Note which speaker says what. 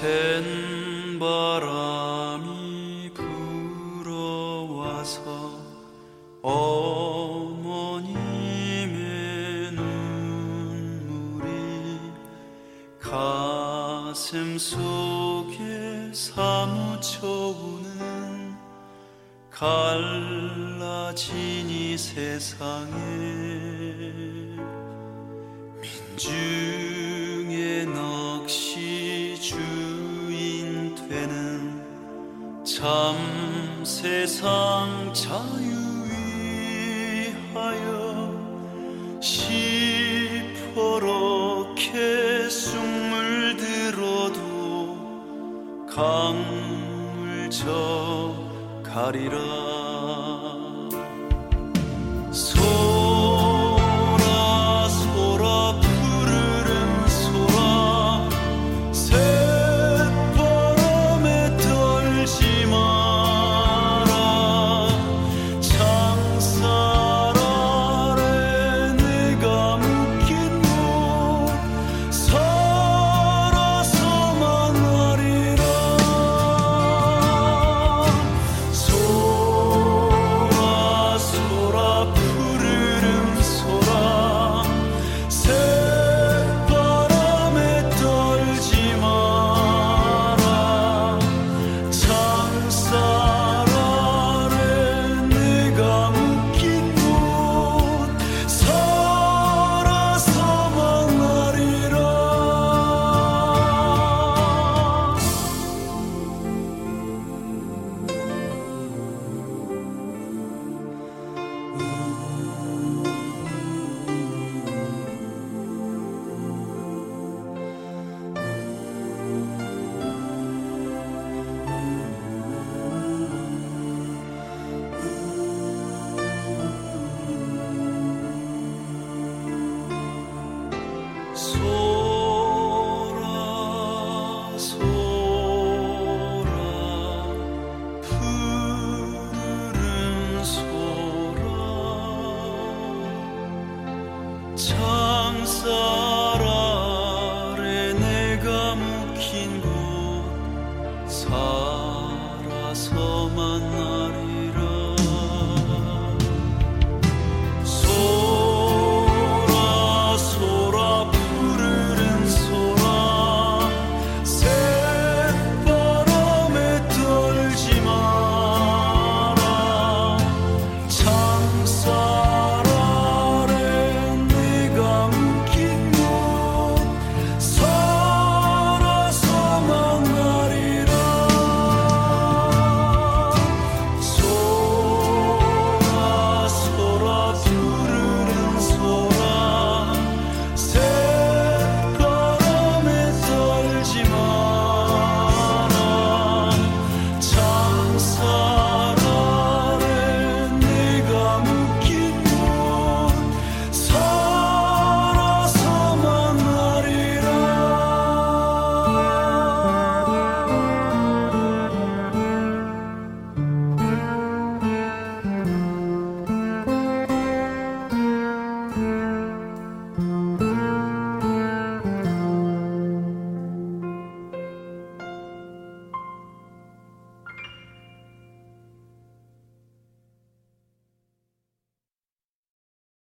Speaker 1: 거센 바람이 불어와서 어머님의 눈물이 가슴 속에 사무쳐 오는 갈라진 이 세상에 민중 참 세상 자유 위하여 시퍼렇게 숨을 들어도 강물 저 가리라. 소 소